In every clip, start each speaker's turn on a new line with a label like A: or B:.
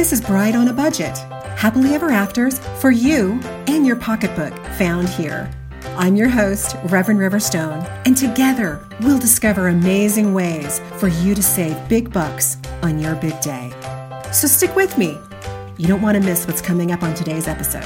A: This is Bride on a Budget. Happily Ever Afters for you and your pocketbook found here. I'm your host, Reverend River Stone, and together we'll discover amazing ways for you to save big bucks on your big day. So stick with me. You don't want to miss what's coming up on today's episode.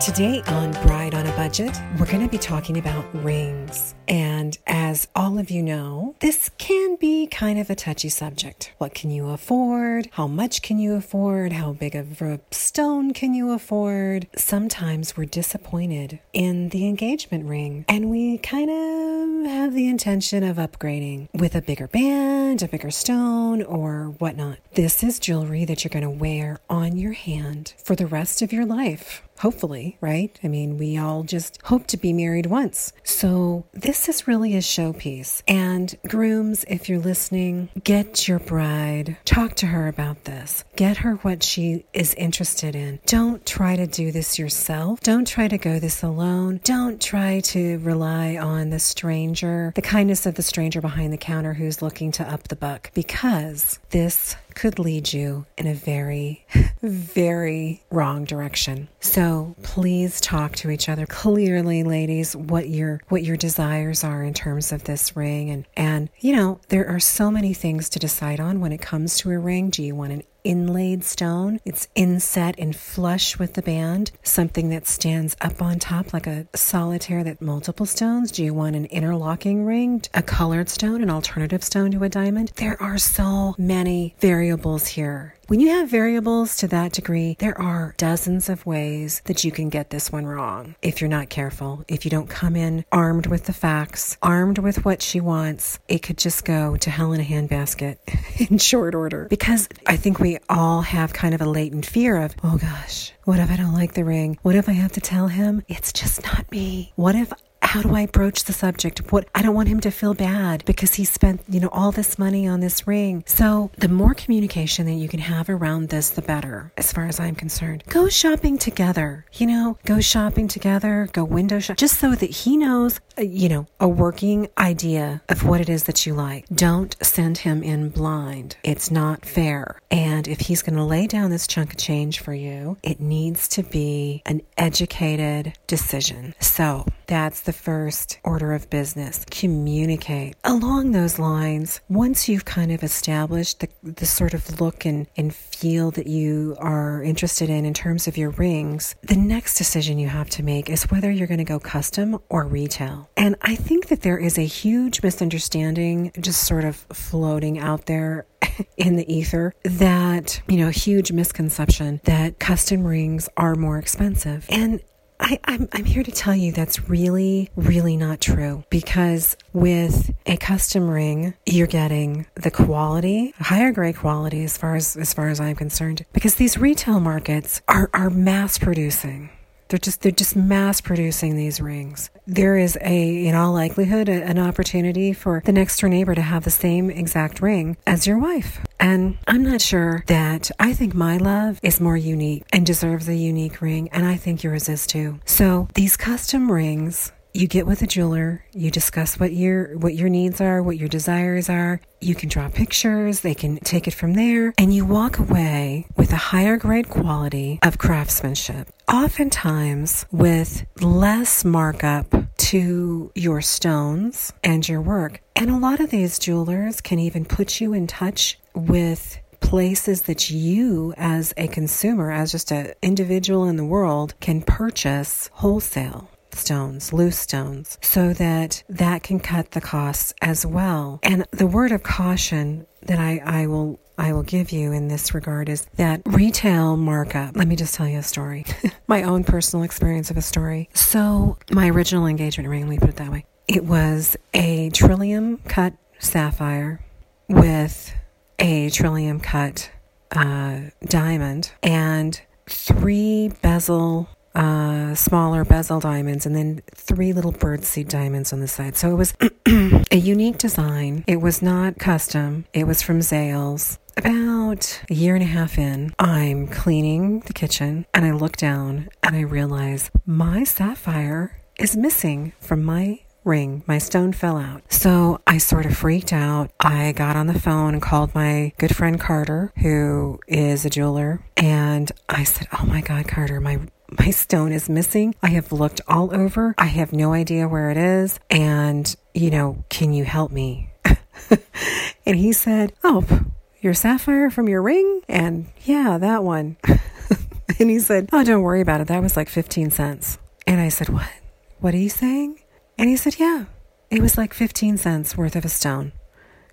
A: Today on Bride on a Budget, we're going to be talking about rings. And as all of you know, this can be kind of a touchy subject. What can you afford? How much can you afford? How big of a stone can you afford? Sometimes we're disappointed in the engagement ring and we kind of have the intention of upgrading with a bigger band, a bigger stone, or whatnot. This is jewelry that you're going to wear on your hand for the rest of your life. Hopefully, right? I mean, we all just hope to be married once. So, this is really a showpiece. And, grooms, if you're listening, get your bride, talk to her about this, get her what she is interested in. Don't try to do this yourself. Don't try to go this alone. Don't try to rely on the stranger, the kindness of the stranger behind the counter who's looking to up the buck, because this could lead you in a very, very wrong direction. So please talk to each other clearly, ladies, what your what your desires are in terms of this ring and and you know, there are so many things to decide on when it comes to a ring. Do you want an inlaid stone. It's inset and flush with the band, something that stands up on top like a solitaire that multiple stones. Do you want an interlocking ring, a colored stone, an alternative stone to a diamond? There are so many variables here. When you have variables to that degree, there are dozens of ways that you can get this one wrong if you're not careful. If you don't come in armed with the facts, armed with what she wants, it could just go to hell in a handbasket in short order. Because I think we all have kind of a latent fear of, oh gosh, what if I don't like the ring? What if I have to tell him it's just not me? What if how do I broach the subject? What I don't want him to feel bad because he spent, you know, all this money on this ring. So the more communication that you can have around this, the better, as far as I'm concerned. Go shopping together, you know, go shopping together, go window shop, just so that he knows, uh, you know, a working idea of what it is that you like. Don't send him in blind. It's not fair. And if he's going to lay down this chunk of change for you, it needs to be an educated decision. So that's the first order of business. Communicate. Along those lines, once you've kind of established the, the sort of look and, and feel that you are interested in in terms of your rings, the next decision you have to make is whether you're going to go custom or retail. And I think that there is a huge misunderstanding just sort of floating out there in the ether that, you know, huge misconception that custom rings are more expensive. And I, I'm, I'm here to tell you that's really, really not true because with a custom ring, you're getting the quality, higher grade quality as far as, as far as I'm concerned, because these retail markets are, are mass producing. They're just they're just mass producing these rings. There is a in all likelihood a, an opportunity for the next door neighbor to have the same exact ring as your wife. And I'm not sure that I think my love is more unique and deserves a unique ring and I think yours is too. So these custom rings you get with a jeweler, you discuss what your what your needs are, what your desires are. You can draw pictures, they can take it from there, and you walk away with a higher grade quality of craftsmanship. Oftentimes with less markup to your stones and your work. And a lot of these jewelers can even put you in touch with places that you as a consumer as just an individual in the world can purchase wholesale stones, loose stones, so that that can cut the costs as well. And the word of caution that I, I will I will give you in this regard is that retail markup. Let me just tell you a story. my own personal experience of a story. So my original engagement ring, me put it that way. It was a trillium cut sapphire with a trillium cut uh, diamond and three bezel uh, smaller bezel diamonds and then three little birdseed diamonds on the side. So it was a unique design. It was not custom. It was from Zales. About a year and a half in, I'm cleaning the kitchen and I look down and I realize my sapphire is missing from my ring. My stone fell out. So I sort of freaked out. I got on the phone and called my good friend Carter, who is a jeweler. And I said, Oh my God, Carter, my my stone is missing. I have looked all over. I have no idea where it is. And, you know, can you help me? and he said, Oh, your sapphire from your ring? And yeah, that one. and he said, Oh, don't worry about it. That was like 15 cents. And I said, What? What are you saying? And he said, Yeah, it was like 15 cents worth of a stone.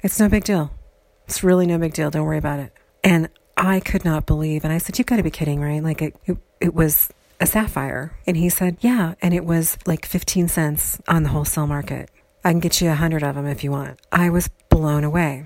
A: It's no big deal. It's really no big deal. Don't worry about it. And I could not believe. And I said, You've got to be kidding, right? Like it, it, it was a sapphire. And he said, Yeah. And it was like 15 cents on the wholesale market. I can get you a hundred of them if you want. I was blown away.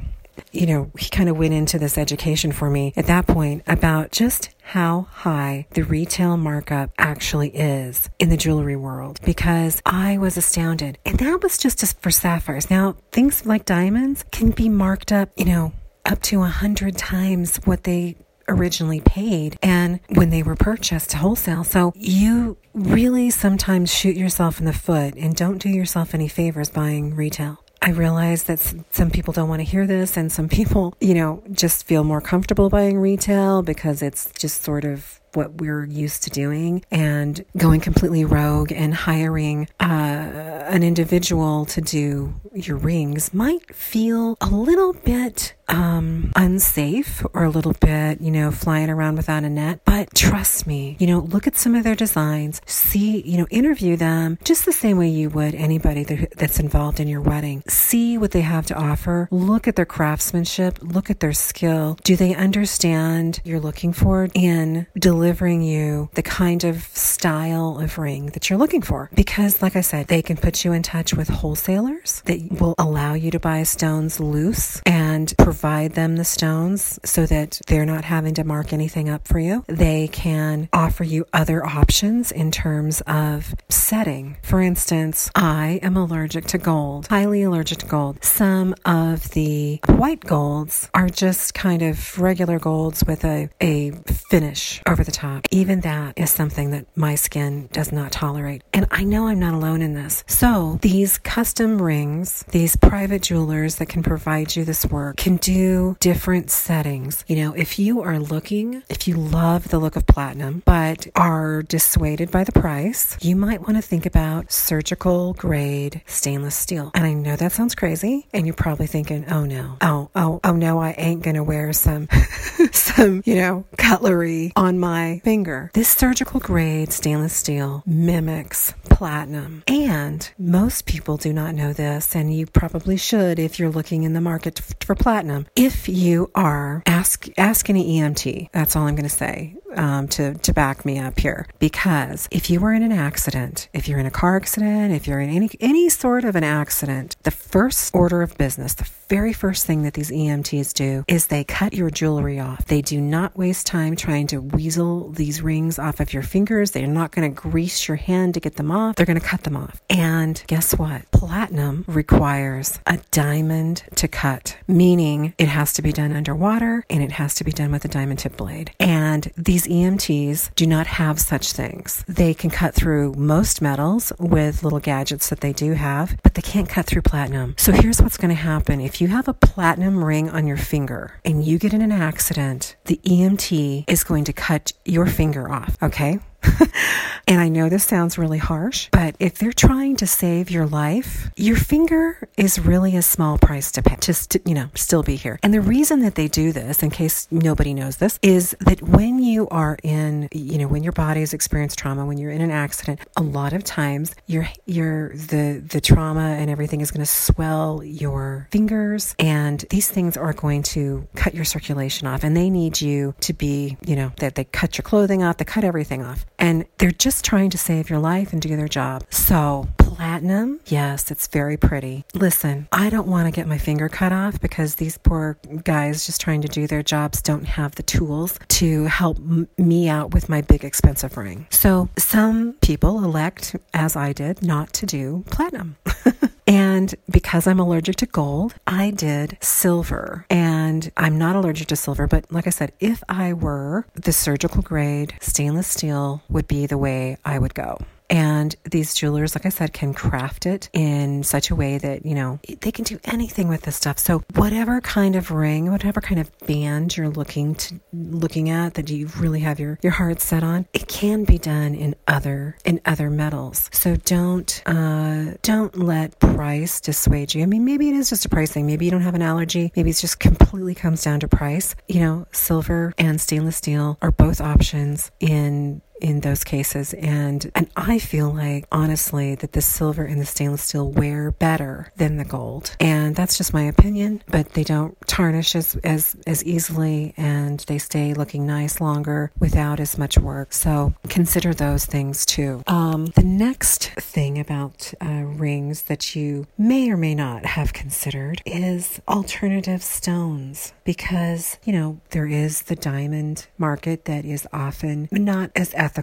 A: You know, he kind of went into this education for me at that point about just how high the retail markup actually is in the jewelry world because I was astounded. And that was just for sapphires. Now, things like diamonds can be marked up, you know, up to a hundred times what they originally paid and when they were purchased wholesale. So you really sometimes shoot yourself in the foot and don't do yourself any favors buying retail. I realize that some people don't want to hear this, and some people, you know, just feel more comfortable buying retail because it's just sort of what we're used to doing and going completely rogue and hiring uh, an individual to do your rings might feel a little bit um, unsafe or a little bit, you know, flying around without a net. But trust me, you know, look at some of their designs, see, you know, interview them just the same way you would anybody that's involved in your wedding. See what they have to offer. Look at their craftsmanship. Look at their skill. Do they understand you're looking for in delivering you the kind of style of ring that you're looking for. Because, like I said, they can put you in touch with wholesalers that will allow you to buy stones loose and provide them the stones so that they're not having to mark anything up for you. They can offer you other options in terms of setting. For instance, I am allergic to gold, highly allergic to gold. Some of the white golds are just kind of regular golds with a, a finish over the top. Even that is something that my skin does not tolerate. And I know I'm not alone in this. So these custom rings, these private jewelers that can provide you this work can do different settings. You know, if you are looking, if you love the look of platinum, but are dissuaded by the price, you might want to think about surgical grade stainless steel. And I know that sounds crazy. And you're probably thinking, oh no, oh, oh, oh no, I ain't to wear some, some, you know, cutlery on my finger. This surgical grade stainless steel mimics platinum. And most people do not know this, and you probably should if you're looking in the market for platinum. If you are, ask ask any EMT. That's all I'm going to say um, to to back me up here. Because if you were in an accident, if you're in a car accident, if you're in any any sort of an accident, the first order of business, the very first thing that these EMTs do is they cut your jewelry off. They do not waste time trying to weasel these rings off of your fingers. They're not going to grease your hand to get them off. They're going to cut them off. And guess what? Platinum requires a diamond to cut, meaning it has to be done underwater and it has to be done with a diamond tip blade. And these EMTs do not have such things. They can cut through most metals with little gadgets that they do have, but they can't cut through platinum. So here's what's going to happen. If you have a platinum ring on your finger and you get in an accident, the EMT is going to cut your finger off, okay? and I know this sounds really harsh, but if they're trying to save your life, your finger is really a small price to pay just to, you know, still be here. And the reason that they do this, in case nobody knows this, is that when you are in, you know, when your body has experienced trauma, when you're in an accident, a lot of times your your the the trauma and everything is going to swell your fingers and these things are going to cut your circulation off and they need you to be, you know, that they cut your clothing off, they cut everything off and they're just trying to save your life and do their job. So, platinum, yes, it's very pretty. Listen, I don't want to get my finger cut off because these poor guys just trying to do their jobs don't have the tools to help m- me out with my big expensive ring. So, some people elect, as I did, not to do platinum. And because I'm allergic to gold, I did silver. And I'm not allergic to silver, but like I said, if I were, the surgical grade stainless steel would be the way I would go. And these jewelers, like I said, can craft it in such a way that, you know, they can do anything with this stuff. So whatever kind of ring, whatever kind of band you're looking to looking at that you really have your, your heart set on, it can be done in other in other metals. So don't uh, don't let price dissuade you. I mean, maybe it is just a price thing. Maybe you don't have an allergy. Maybe it just completely comes down to price. You know, silver and stainless steel are both options in in those cases. And and I feel like honestly that the silver and the stainless steel wear better than the gold. And that's just my opinion but they don't tarnish as as, as easily and they stay looking nice longer without as much work. So consider those things too. Um, the next thing about uh, rings that you may or may not have considered is alternative stones because you know there is the diamond market that is often not as ethical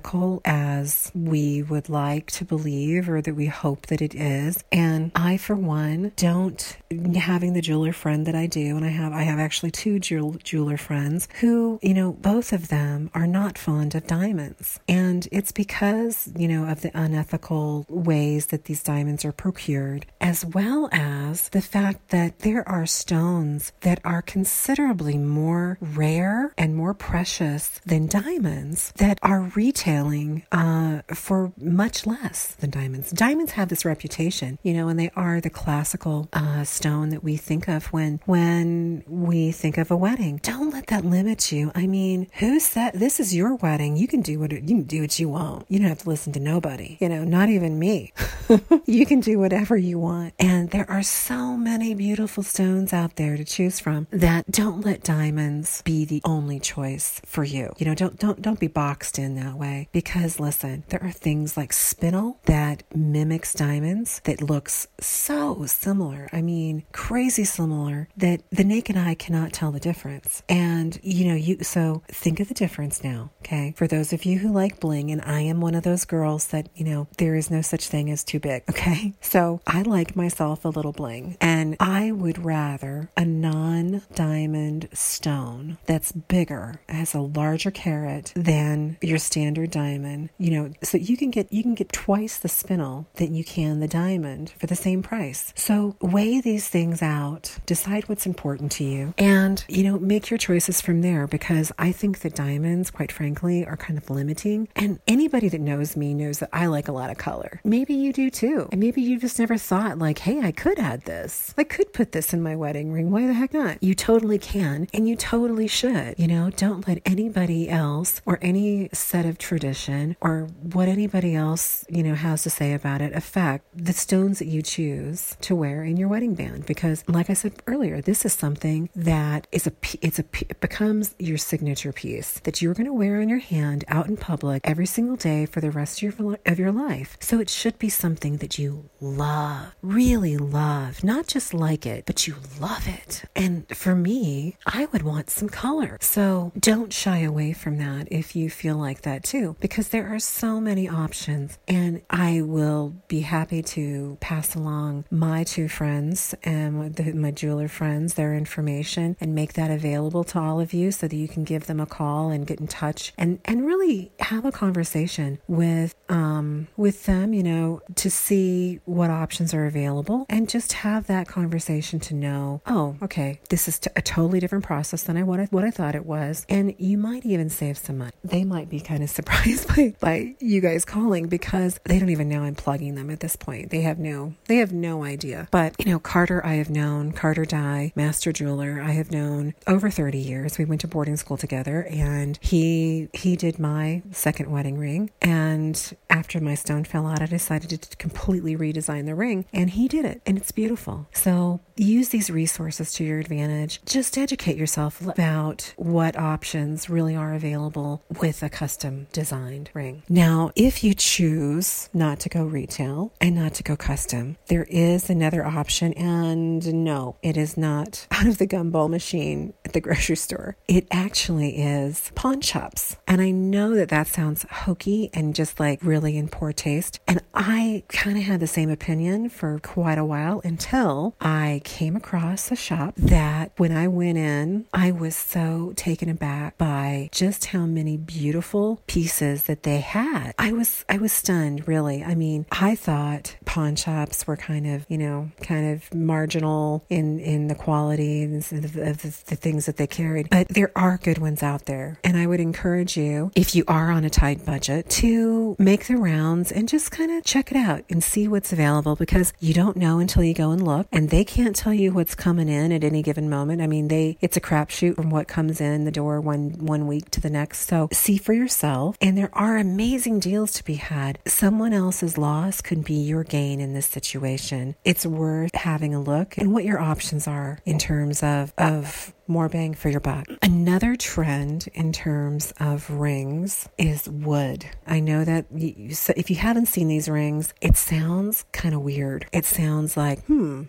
A: as we would like to believe or that we hope that it is. And I, for one, don't having the jeweler friend that I do, and I have I have actually two jeweler friends who, you know, both of them are not fond of diamonds. And it's because, you know, of the unethical ways that these diamonds are procured, as well as the fact that there are stones that are considerably more rare and more precious than diamonds that are retailing uh, for much less than diamonds. Diamonds have this reputation, you know, and they are the classical uh, stone that we think of when when we think of a wedding. Don't let that limit you. I mean, who said this is your wedding? You can do what you can do what you want. You don't have to listen to nobody. You know, not even me. you can do whatever you want. And there are so many beautiful stones out there to choose from that don't let diamonds be the only choice for you. You know, don't don't don't be boxed in that way because listen, there are things like spinel that mimics diamonds that looks so similar. I mean, crazy similar that the naked eye cannot tell the difference. And you know, you so think of the difference now, okay? For those of you who like bling and I am one of those girls that, you know, there is no such thing as too big, okay? So, I like myself a little bling and I would rather a non-diamond stone that's bigger, has a larger carat than your standard diamond, you know, so you can get you can get twice the spinel than you can the diamond for the same price. So weigh these things out, decide what's important to you, and you know, make your choices from there because I think that diamonds, quite frankly, are kind of limiting. And anybody that knows me knows that I like a lot of color. Maybe you do too. And maybe you just never thought like, hey, I could add this. I could put this in my wedding ring. Why the heck not? You totally can and you totally should. You know, don't let anybody else or any set of tradition or what anybody else, you know, has to say about it affect the stones that you choose to wear in your wedding band. Because, like I said earlier, this is something that is a, it's a, it becomes your signature piece that you're going to wear on your hand out in public every single day for the rest of your, of your life. So it should be something that you love, really love, not just like it, but you love it. And for me, I would want some color. So don't shy away from that if you feel like that too, because there are so many options. And I will be happy to pass along my two friends and the, my jeweler friends their information and make that available to all of you so that you can give them a call and get in touch and, and really have a conversation with um, with them, you know, to see what options are available and just have that conversation to know, oh, okay, this is t- a totally different process than I what I, what I thought it was, and you might even save some money. They might be kind of surprised by by you guys calling because they don't even know I'm plugging them at this point. They have no they have no idea. But you know, Carter, I have known Carter Dye, master jeweler. I have known over 30 years. We went to boarding school together, and he he did my second wedding ring. And after my stone fell out, I decided to completely redesign the ring, and he did it, and it's beautiful. So use these resources to your advantage. Just educate yourself about what options really are available with a custom designed ring. Now, if you choose not to go retail and not to go custom, there is another option. And no, it is not out of the gumball machine at the grocery store. It actually is pawn shops. And I know that that sounds hokey and just like really in poor taste. And I kind of had the same opinion for quite a while until I came across a shop that when I went in, I was so taken aback by just how many beautiful pieces that they had. I was I was stunned, really. I mean, I thought pawn shops were kind of, you know, kind of marginal in in the quality of the, of the, the things that they carried, but there are good ones out there, and I would encourage you if you are on a tight budget to make the rounds and just kind of check it out and see what's available because you don't know until you go and look, and they can't tell you what's coming in at any given moment. I mean, they it's a crapshoot from what comes in the door one one week to the next. So see for yourself, and there are amazing deals to be had. Someone else's loss could be your gain in this situation. It's worth having a look and what your options are in terms of of more bang for your buck. Another trend in terms of rings is wood. I know that you, so if you haven't seen these rings, it sounds kind of weird. It sounds like, hmm,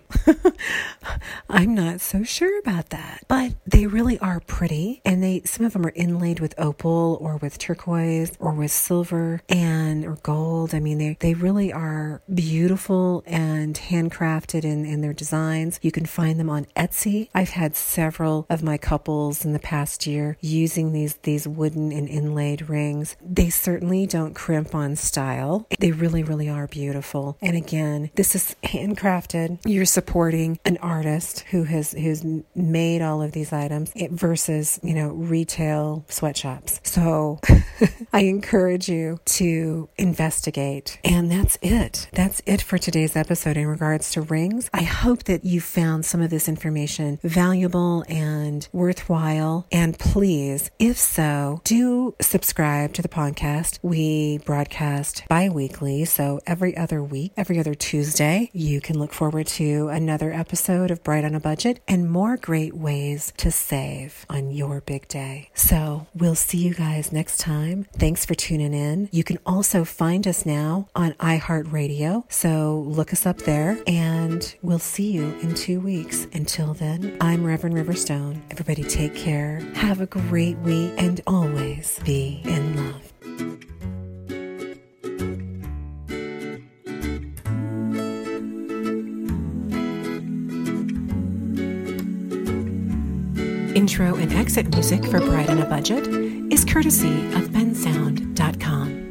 A: I'm not so sure about that. But they really are pretty and they some of them are inlaid with opal or with turquoise or with silver and or gold. I mean they they really are beautiful and handcrafted in, in their designs. You can find them on Etsy. I've had several of my couples in the past year using these these wooden and inlaid rings. They certainly don't crimp on style. They really really are beautiful. And again, this is handcrafted. You're supporting an artist who has who's made all of these items versus, you know, retail sweatshops. So I encourage you to investigate. And that's it. That's it for today's episode in regards to rings. I hope that you found some of this information valuable and worthwhile. And please, if so, do subscribe to the podcast. We broadcast bi weekly. So every other week, every other Tuesday, you can look forward to another episode of Bride on a Budget and more great ways to save on your big day. So we'll see you guys next time. Thanks for tuning in. You can also find us now on iHeartRadio. So look us up there and we'll see you in two weeks. Until then, I'm Reverend River Stone. Everybody take care. Have a great week and always be in love. Intro and exit music for Bride on a Budget is courtesy of bensound.com.